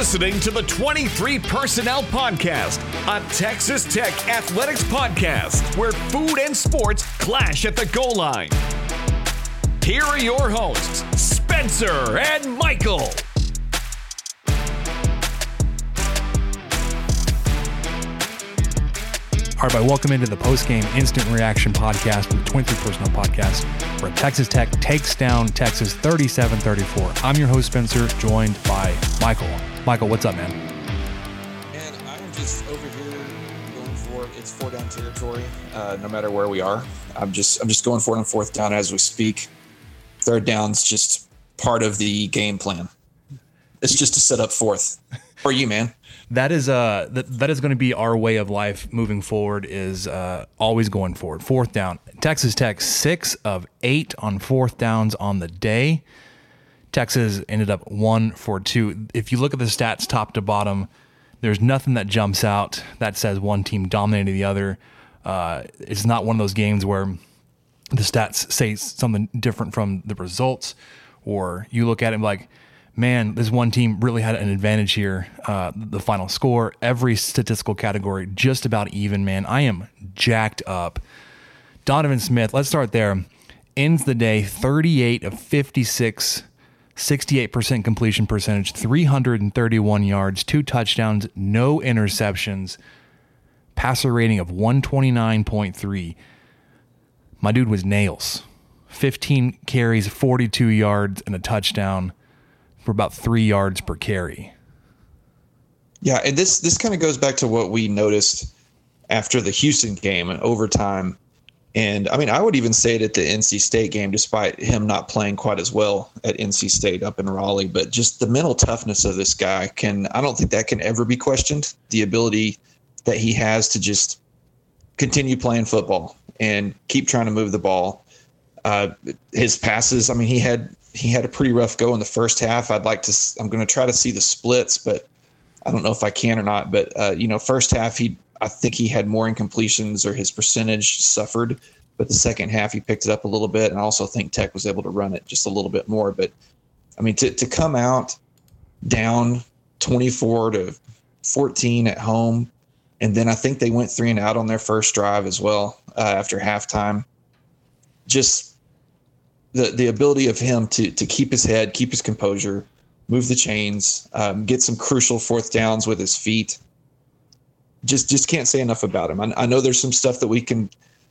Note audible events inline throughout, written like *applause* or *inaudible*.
Listening to the 23 Personnel Podcast, a Texas Tech athletics podcast where food and sports clash at the goal line. Here are your hosts, Spencer and Michael. All right, welcome into the post-game instant reaction podcast with the 23 Personnel Podcast, where Texas Tech takes down Texas 37-34. I'm your host, Spencer, joined by Michael. Michael, what's up, man? And I'm just over here going for it. It's four down territory, uh, no matter where we are. I'm just I'm just going for it on fourth down as we speak. Third down's just part of the game plan. It's just to set up fourth for you, man. *laughs* That is uh that, that is going to be our way of life moving forward. Is uh, always going forward. Fourth down. Texas Tech six of eight on fourth downs on the day. Texas ended up one for two. If you look at the stats top to bottom, there's nothing that jumps out that says one team dominated the other. Uh, it's not one of those games where the stats say something different from the results, or you look at it like, man, this one team really had an advantage here. Uh, the final score, every statistical category, just about even, man. I am jacked up. Donovan Smith, let's start there. Ends the day 38 of 56, 68% completion percentage, 331 yards, two touchdowns, no interceptions, passer rating of 129.3. My dude was nails. 15 carries, 42 yards, and a touchdown for about three yards per carry. Yeah, and this this kind of goes back to what we noticed after the Houston game and overtime. And I mean, I would even say it at the NC State game, despite him not playing quite as well at NC State up in Raleigh. But just the mental toughness of this guy can, I don't think that can ever be questioned. The ability that he has to just continue playing football and keep trying to move the ball. Uh, his passes, I mean, he had he had a pretty rough go in the first half. I'd like to, I'm going to try to see the splits, but I don't know if I can or not. But uh, you know, first half he, I think he had more incompletions or his percentage suffered. But the second half he picked it up a little bit, and I also think Tech was able to run it just a little bit more. But I mean, to to come out down 24 to 14 at home, and then I think they went three and out on their first drive as well uh, after halftime. Just the the ability of him to to keep his head, keep his composure, move the chains, um, get some crucial fourth downs with his feet. Just just can't say enough about him. I, I know there's some stuff that we can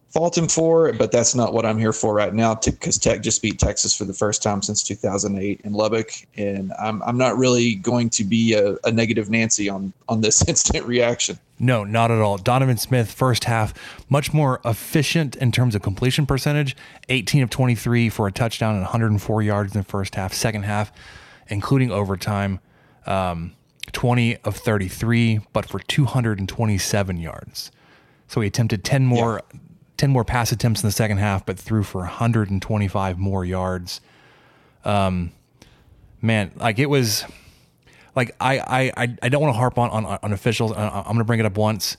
fault him for, but that's not what I'm here for right now. Because Tech just beat Texas for the first time since 2008 in Lubbock, and I'm I'm not really going to be a, a negative Nancy on on this *laughs* instant reaction. No, not at all. Donovan Smith, first half, much more efficient in terms of completion percentage 18 of 23 for a touchdown and 104 yards in the first half. Second half, including overtime, um, 20 of 33, but for 227 yards. So he attempted 10 more. Yeah. 10 more pass attempts in the second half, but threw for 125 more yards. Um, man, like it was like I I I don't want to harp on on, on officials. I'm going to bring it up once.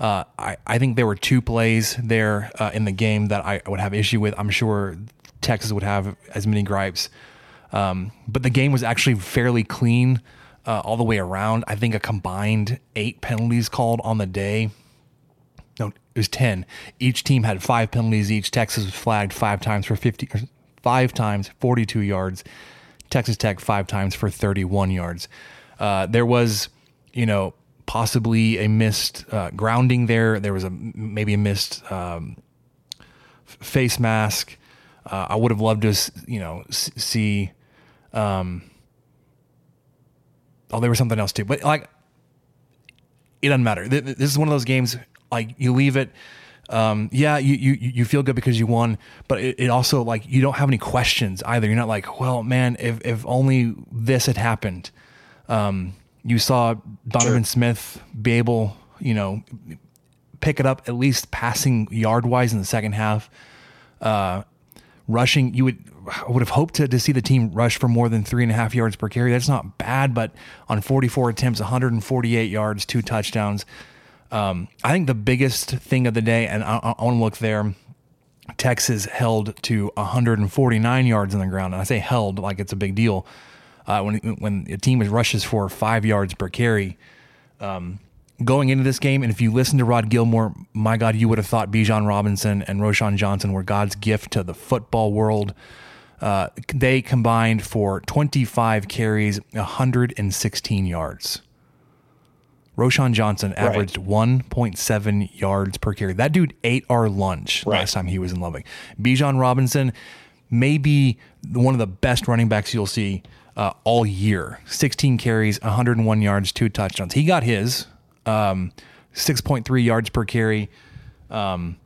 Uh, I I think there were two plays there uh, in the game that I would have issue with. I'm sure Texas would have as many gripes, um, but the game was actually fairly clean uh, all the way around. I think a combined eight penalties called on the day. No, it was ten. Each team had five penalties each. Texas was flagged five times for fifty, five times forty-two yards. Texas Tech five times for 31 yards. Uh, there was, you know, possibly a missed uh, grounding there. There was a maybe a missed um, face mask. Uh, I would have loved to, you know, see. Um, oh, there was something else too, but like, it doesn't matter. This is one of those games. Like you leave it. Um, yeah, you, you you feel good because you won, but it, it, also like you don't have any questions either. You're not like, well, man, if if only this had happened. Um, you saw Donovan sure. Smith be able, you know, pick it up at least passing yard wise in the second half. Uh, rushing, you would I would have hoped to, to see the team rush for more than three and a half yards per carry. That's not bad, but on 44 attempts, 148 yards, two touchdowns. Um, I think the biggest thing of the day, and I, I want to look there. Texas held to 149 yards on the ground, and I say held like it's a big deal. Uh, when when a team rushes for five yards per carry, um, going into this game, and if you listen to Rod Gilmore, my God, you would have thought Bijan Robinson and Roschon Johnson were God's gift to the football world. Uh, they combined for 25 carries, 116 yards. Roschon Johnson averaged right. 1.7 yards per carry. That dude ate our lunch right. last time he was in Lubbock. Bijan Robinson may be one of the best running backs you'll see uh, all year. 16 carries, 101 yards, two touchdowns. He got his um, 6.3 yards per carry. Um,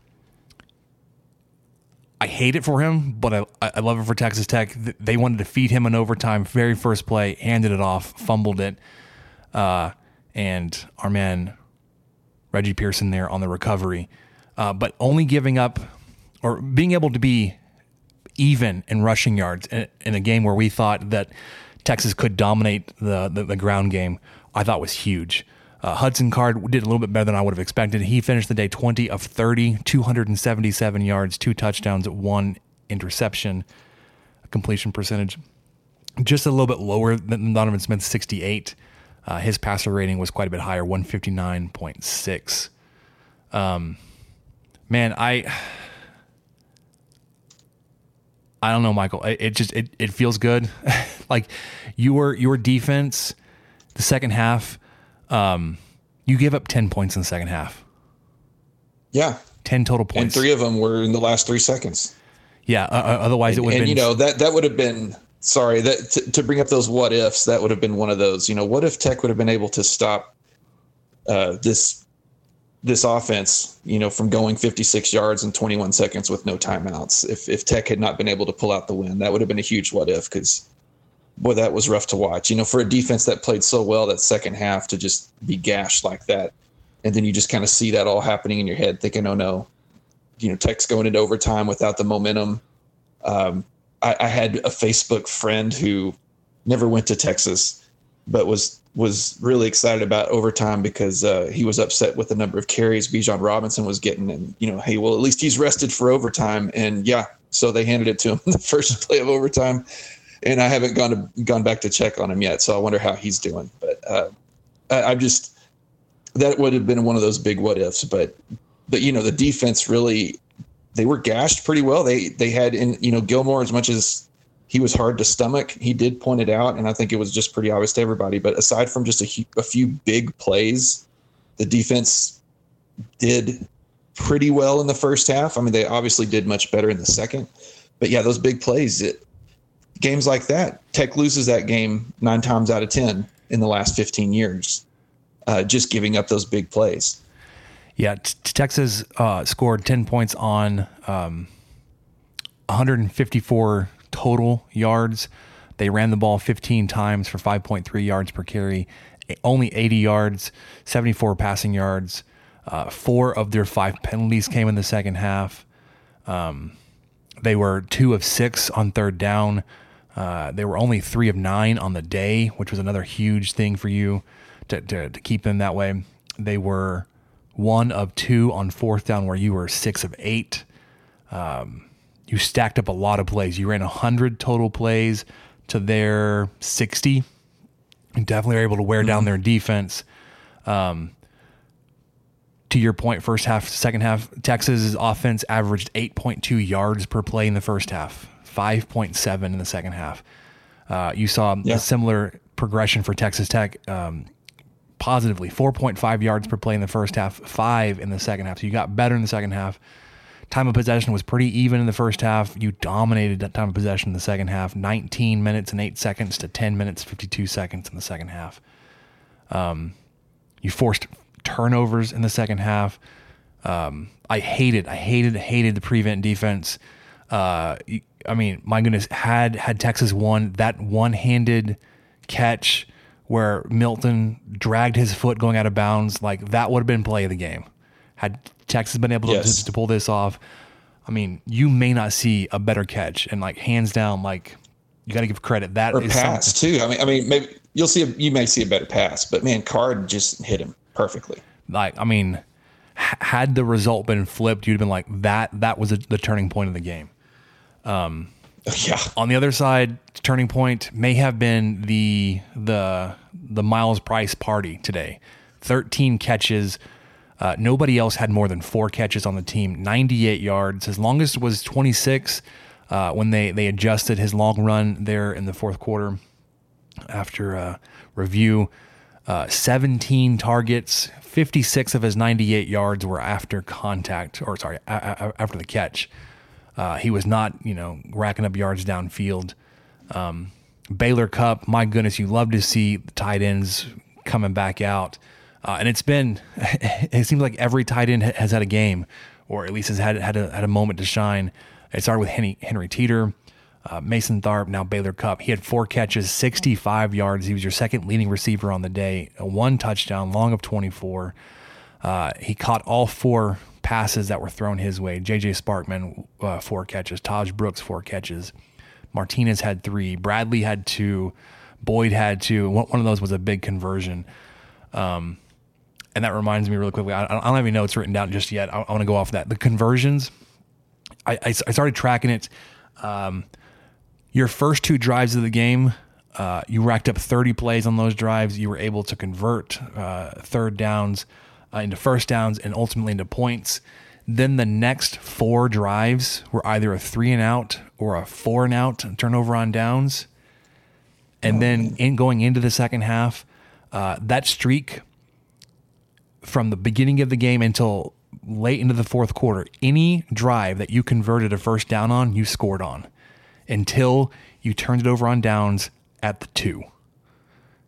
I hate it for him, but I, I love it for Texas Tech. They wanted to feed him an overtime, very first play, handed it off, fumbled it. Uh, and our man Reggie Pearson there on the recovery, uh, but only giving up or being able to be even in rushing yards in, in a game where we thought that Texas could dominate the, the, the ground game, I thought was huge. Uh, Hudson Card did a little bit better than I would have expected. He finished the day 20 of 30, 277 yards, two touchdowns, one interception, completion percentage. Just a little bit lower than Donovan Smith, 68. Uh, his passer rating was quite a bit higher, 159.6. Um, man, I I don't know, Michael. It, it just it, it feels good. *laughs* like your your defense, the second half, um, you gave up ten points in the second half. Yeah, ten total points, and three of them were in the last three seconds. Yeah, uh, uh otherwise and, it would. And been, you know that that would have been sorry that to, to, bring up those what ifs that would have been one of those you know what if tech would have been able to stop uh, this this offense you know from going 56 yards in 21 seconds with no timeouts if if tech had not been able to pull out the win that would have been a huge what if because boy that was rough to watch. You know for a defense that played so well that second half to just be gashed like that and then you just kind of see that all happening in your head thinking oh no. You know tech's going into overtime without the momentum. Um, I, I had a Facebook friend who never went to Texas, but was was really excited about overtime because uh, he was upset with the number of carries Bijan Robinson was getting, and you know, hey, well, at least he's rested for overtime, and yeah, so they handed it to him *laughs* the first play of overtime, and I haven't gone to, gone back to check on him yet, so I wonder how he's doing. But uh, I, I'm just that would have been one of those big what ifs, but but you know, the defense really they were gashed pretty well. They they had in you know Gilmore as much as he was hard to stomach. He did point it out, and I think it was just pretty obvious to everybody. But aside from just a, a few big plays, the defense did pretty well in the first half. I mean, they obviously did much better in the second. But yeah, those big plays, it, games like that, Tech loses that game nine times out of ten in the last 15 years, uh, just giving up those big plays. Yeah, Texas uh, scored 10 points on um, 154 total yards. They ran the ball 15 times for 5.3 yards per carry, only 80 yards, 74 passing yards. Uh, four of their five penalties came in the second half. Um, they were two of six on third down. Uh, they were only three of nine on the day, which was another huge thing for you to, to, to keep them that way. They were one of two on fourth down where you were six of eight. Um, you stacked up a lot of plays. You ran 100 total plays to their 60. You definitely were able to wear mm-hmm. down their defense. Um, to your point, first half, second half, Texas's offense averaged 8.2 yards per play in the first half, 5.7 in the second half. Uh, you saw yeah. a similar progression for Texas Tech. Um, positively 4.5 yards per play in the first half, five in the second half. So you got better in the second half. Time of possession was pretty even in the first half. You dominated that time of possession in the second half 19 minutes and 8 seconds to 10 minutes, 52 seconds in the second half. Um, you forced turnovers in the second half. Um, I hated, I hated, hated the prevent defense. Uh, I mean, my goodness, had had Texas won that one handed catch where Milton dragged his foot going out of bounds, like that would have been play of the game. Had Texas been able Yes. to, to pull this off, I mean, you may not see a better catch, and like hands down, like you got to give credit. That or is pass something- too. I mean, I mean, maybe you'll see. A, you may see a better pass, but man, Card just hit him perfectly. like I mean, had the result been flipped, you'd have been like that. That was a, the turning point of the game. Yeah, On the other side, turning point may have been the the the Myles Price party today. Thirteen catches. Uh, nobody else had more than four catches on the team. Ninety-eight yards. His longest was twenty-six. Uh, when they they adjusted his long run there in the fourth quarter after uh, review. Uh, 17 targets, 56 of his 98 yards were after contact, or sorry, a- a- after the catch. Uh, he was not, you know, racking up yards downfield. Um, Baylor Cupp, my goodness, you love to see the tight ends coming back out. Uh, and it's been, *laughs* it seems like every tight end has had a game, or at least has had had a, had a moment to shine. It started with Henry, Henry Teeter, uh, Mason Tharp, now Baylor Cupp. He had four catches, 65 yards. He was your second leading receiver on the day, one touchdown, long of 24. Uh, he caught all four passes that were thrown his way. JJ Sparkman, uh, four catches. Tahj Brooks, four catches. Martinez had three. Bradley had two. Boyd had two. One, of those was a big conversion. Um, and that reminds me really quickly. I, I don't have any notes written down just yet. I, I want to go off that. The conversions, I, I, I started tracking it. Um, your first two drives of the game, uh, you racked up 30 plays on those drives. You were able to convert uh, third downs uh, into first downs and ultimately into points. Then the next four drives were either a three and out or a four and out turnover on downs. And then in going into the second half, uh, that streak from the beginning of the game until late into the fourth quarter, any drive that you converted a first down on, you scored on until you turned it over on downs at the two.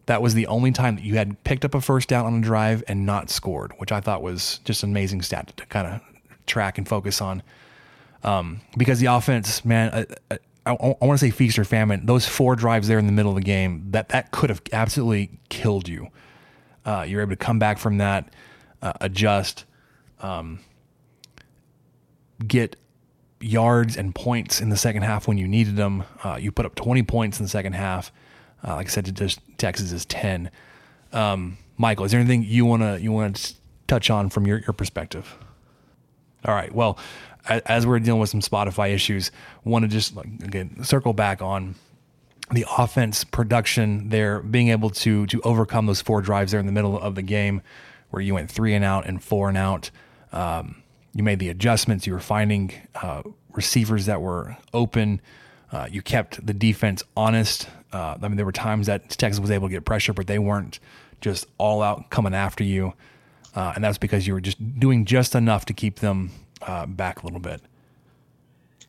That was the only time that you had picked up a first down on a drive and not scored, which I thought was just an amazing stat to kind of track and focus on. Um, because the offense, man, I, I, I want to say feast or famine. Those four drives there in the middle of the game, that that could have absolutely killed you. Uh, you're able to come back from that, uh, adjust, um, get yards and points in the second half when you needed them. Uh, you put up 20 points in the second half. Uh, like I said, to Texas is 10. Um, Michael, is there anything you wanna you wanna touch on from your, your perspective? All right. Well, as we're dealing with some Spotify issues, want to just like, again circle back on the offense production there, being able to to overcome those four drives there in the middle of the game, where you went three and out and four and out. Um, you made the adjustments. You were finding uh, receivers that were open. Uh, you kept the defense honest. Uh, I mean, there were times that Texas was able to get pressure, but they weren't just all out coming after you. Uh, and that's because you were just doing just enough to keep them uh, back a little bit.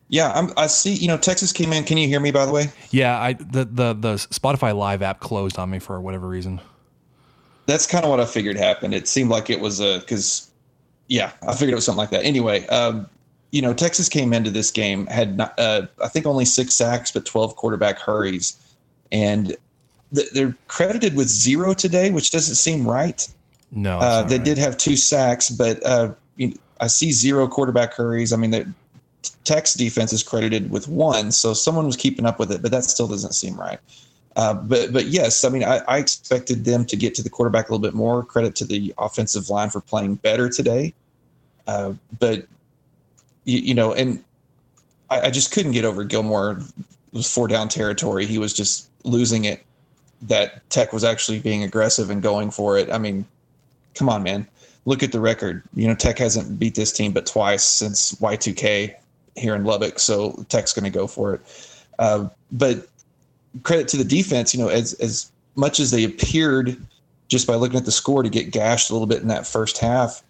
yeah. I'm, I see. You know, Texas came in. Can you hear me? By the way, Yeah, I the the the Spotify Live app closed on me for whatever reason. that's kind of what I figured happened. It seemed like it was a because, yeah, I figured it was something like that. Anyway, um, you know, Texas came into this game had not, uh, I think only six sacks, but twelve quarterback hurries, and th- they're credited with zero today, which doesn't seem right. No, Uh, they right. did have two sacks, but uh, you know, I see zero quarterback hurries. I mean, the Tech's defense is credited with one, so someone was keeping up with it, but that still doesn't seem right. Uh, but but yes, I mean, I, I expected them to get to the quarterback a little bit more. Credit to the offensive line for playing better today. Uh, but you, you know, and I, I just couldn't get over Gilmore. It was four down territory. He was just losing it. That Tech was actually being aggressive and going for it. I mean, come on, man. Look at the record. You know, Tech hasn't beat this team but twice since Y2K here in Lubbock, so Tech's going to go for it. Uh, but credit to the defense. You know, as as much as they appeared just by looking at the score to get gashed a little bit in that first half,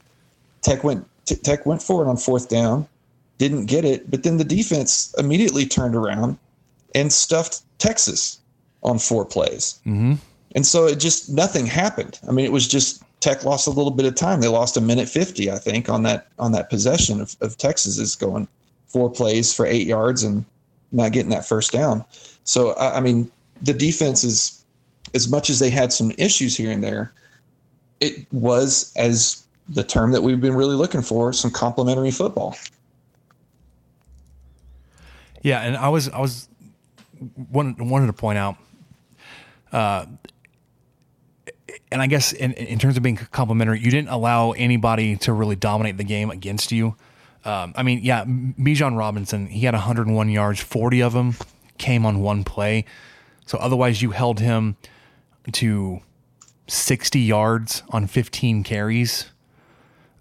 Tech went Tech went for it on fourth down, didn't get it, but then the defense immediately turned around and stuffed Texas on four plays. Mm-hmm. And so it just nothing happened. I mean, it was just Tech lost a little bit of time. They lost a minute fifty, I think, on that on that possession of, of Texas is going four plays for eight yards and not getting that first down. So I, I mean, the defense is as much as they had some issues here and there, it was as the term that we've been really looking for, some complementary football. Yeah, and I was I was wanted, wanted to point out, uh, and I guess in, in terms of being complimentary, you didn't allow anybody to really dominate the game against you. Um, I mean, yeah, Bijan Robinson, he had 101 yards, 40 of them came on one play. So otherwise, you held him to 60 yards on 15 carries.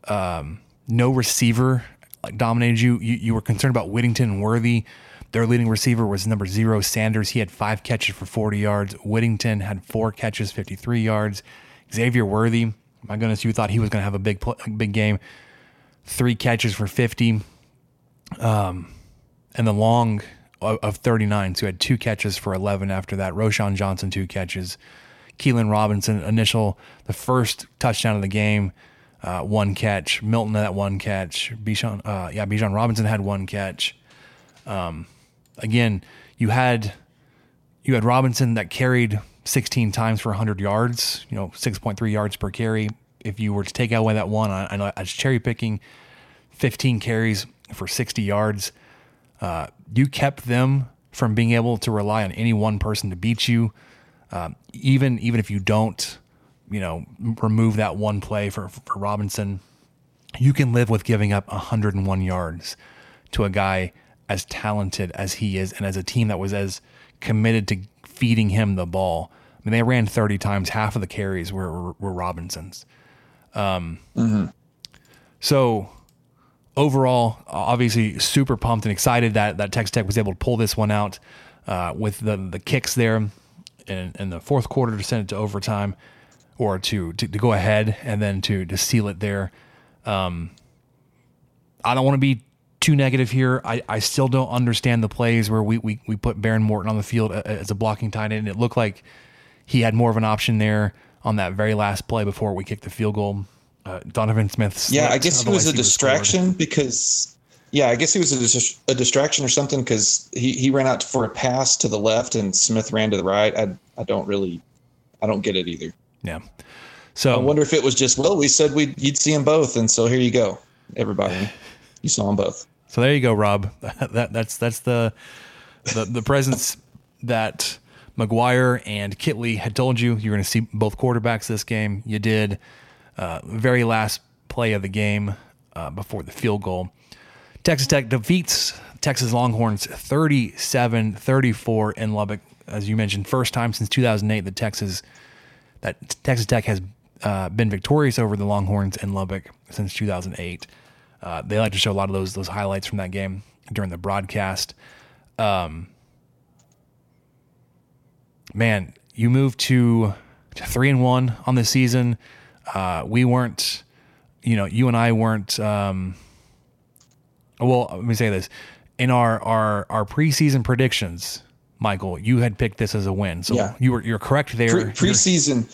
Um, no receiver like dominated you. you. You were concerned about Whittington and Worthy. Their leading receiver was number zero, Sanders. He had five catches for 40 yards. Whittington had four catches, 53 yards. Xavier Worthy, my goodness, you thought he was going to have a big, big game. Three catches for 50. Um, and the long of 39, so he had two catches for 11 after that. Roschon Johnson, two catches. Keilan Robinson, initial, the first touchdown of the game, uh, one catch. Milton that one catch. Bijan, uh, yeah, Bijan Robinson had one catch. Um, again, you had you had Robinson that carried 16 times for 100 yards, you know, 6.3 yards per carry. If you were to take away that one, I, know I was cherry picking 15 carries for 60 yards. Uh, you kept them from being able to rely on any one person to beat you. Um, even even if you don't, you know, remove that one play for, for Robinson, you can live with giving up 101 yards to a guy as talented as he is and as a team that was as committed to feeding him the ball. I mean, they ran 30 times, half of the carries were, were, Robinson's. Um, mm-hmm. So overall, obviously super pumped and excited that, that Texas Tech was able to pull this one out uh, with the, the kicks there in, in the fourth quarter to send it to overtime or to, to, to go ahead and then to, to seal it there. Um, I don't want to be too negative here. I, I still don't understand the plays where we, we, we put Behren Morton on the field as a blocking tight end. It looked like he had more of an option there on that very last play before we kicked the field goal. Uh, Donovan Smith. Yeah, I guess he was a distraction because, yeah, I guess he was a, a distraction or something because he, he ran out for a pass to the left and Smith ran to the right. I, I don't really, I don't get it either. Yeah. So I wonder if it was just, well, we said we you'd see them both. And so here you go, everybody. You saw them both. So there you go, Rob. *laughs* that that's that's the the, the presence that McGuire and Kittley had told you you're going to see both quarterbacks this game. You did. Uh, very last play of the game uh, before the field goal. Texas Tech defeats Texas Longhorns 37 34 in Lubbock. As you mentioned, first time since 2008 that Texas that Texas Tech has uh, been victorious over the Longhorns in Lubbock since 2008. Uh, they like to show a lot of those those highlights from that game during the broadcast. Um, man, you moved to, to three and one on the season. Uh, we weren't, you know, you and I weren't. Um, well, let me say this: in our our our preseason predictions, Michael, you had picked this as a win, so yeah. you were you're correct there. Pre- preseason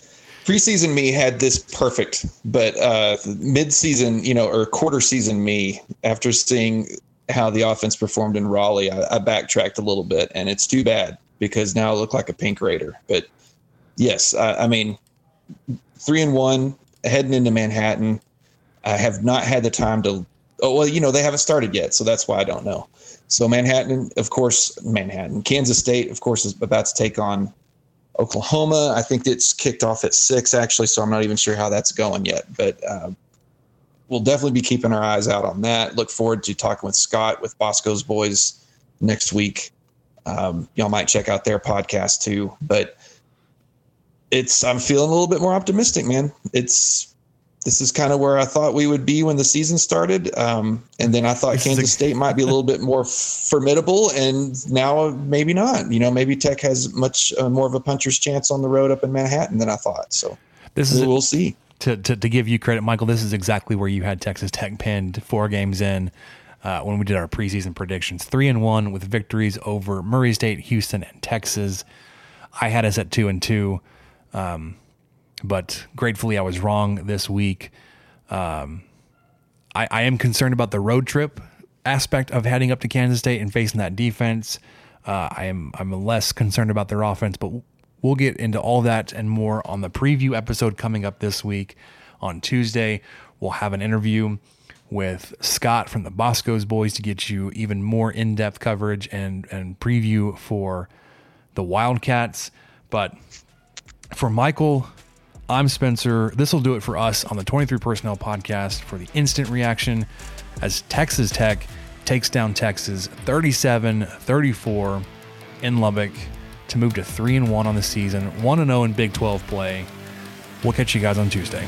preseason me had this perfect, but uh, mid-season, you know, or quarter season me, after seeing how the offense performed in Raleigh, I, I backtracked a little bit, and it's too bad because now I look like a pink raider. But yes, I, I mean, three and one heading into Manhattan. I have not had the time to. Oh well, you know they haven't started yet, so that's why I don't know. So Manhattan, of course, Manhattan, Kansas State, of course, is about to take on Oklahoma. I think it's kicked off at six actually, so I'm not even sure how that's going yet. But uh, we'll definitely be keeping our eyes out on that. Look forward to talking with Scott with Bosco's boys next week. Um, y'all might check out their podcast too. But it's I'm feeling a little bit more optimistic, man. It's this is kind of where I thought we would be when the season started. Um, and then I thought Kansas State might be a little bit more *laughs* formidable, and now maybe not. You know, maybe Tech has much uh, more of a puncher's chance on the road up in Manhattan than I thought. So this is we'll, see. To, to, to give you credit, Michael, this is exactly where you had Texas Tech pinned four games in. Uh, when we did our preseason predictions, three and one with victories over Murray State, Houston, and Texas. I had us at two and two. Um, but gratefully I was wrong this week. Um, I, I am concerned about the road trip aspect of heading up to Kansas State and facing that defense. Uh, I am I'm less concerned about their offense, but we'll get into all that and more on the preview episode coming up this week on Tuesday. We'll have an interview with Scott from the Bosco's Boys to get you even more in-depth coverage and and preview for the Wildcats. But for Michael, I'm Spencer. This will do it for us on the 23 Personnel Podcast for the instant reaction as Texas Tech takes down Texas 37 34 in Lubbock to move to 3 and 1 on the season, 1 and 0 in Big 12 play. We'll catch you guys on Tuesday.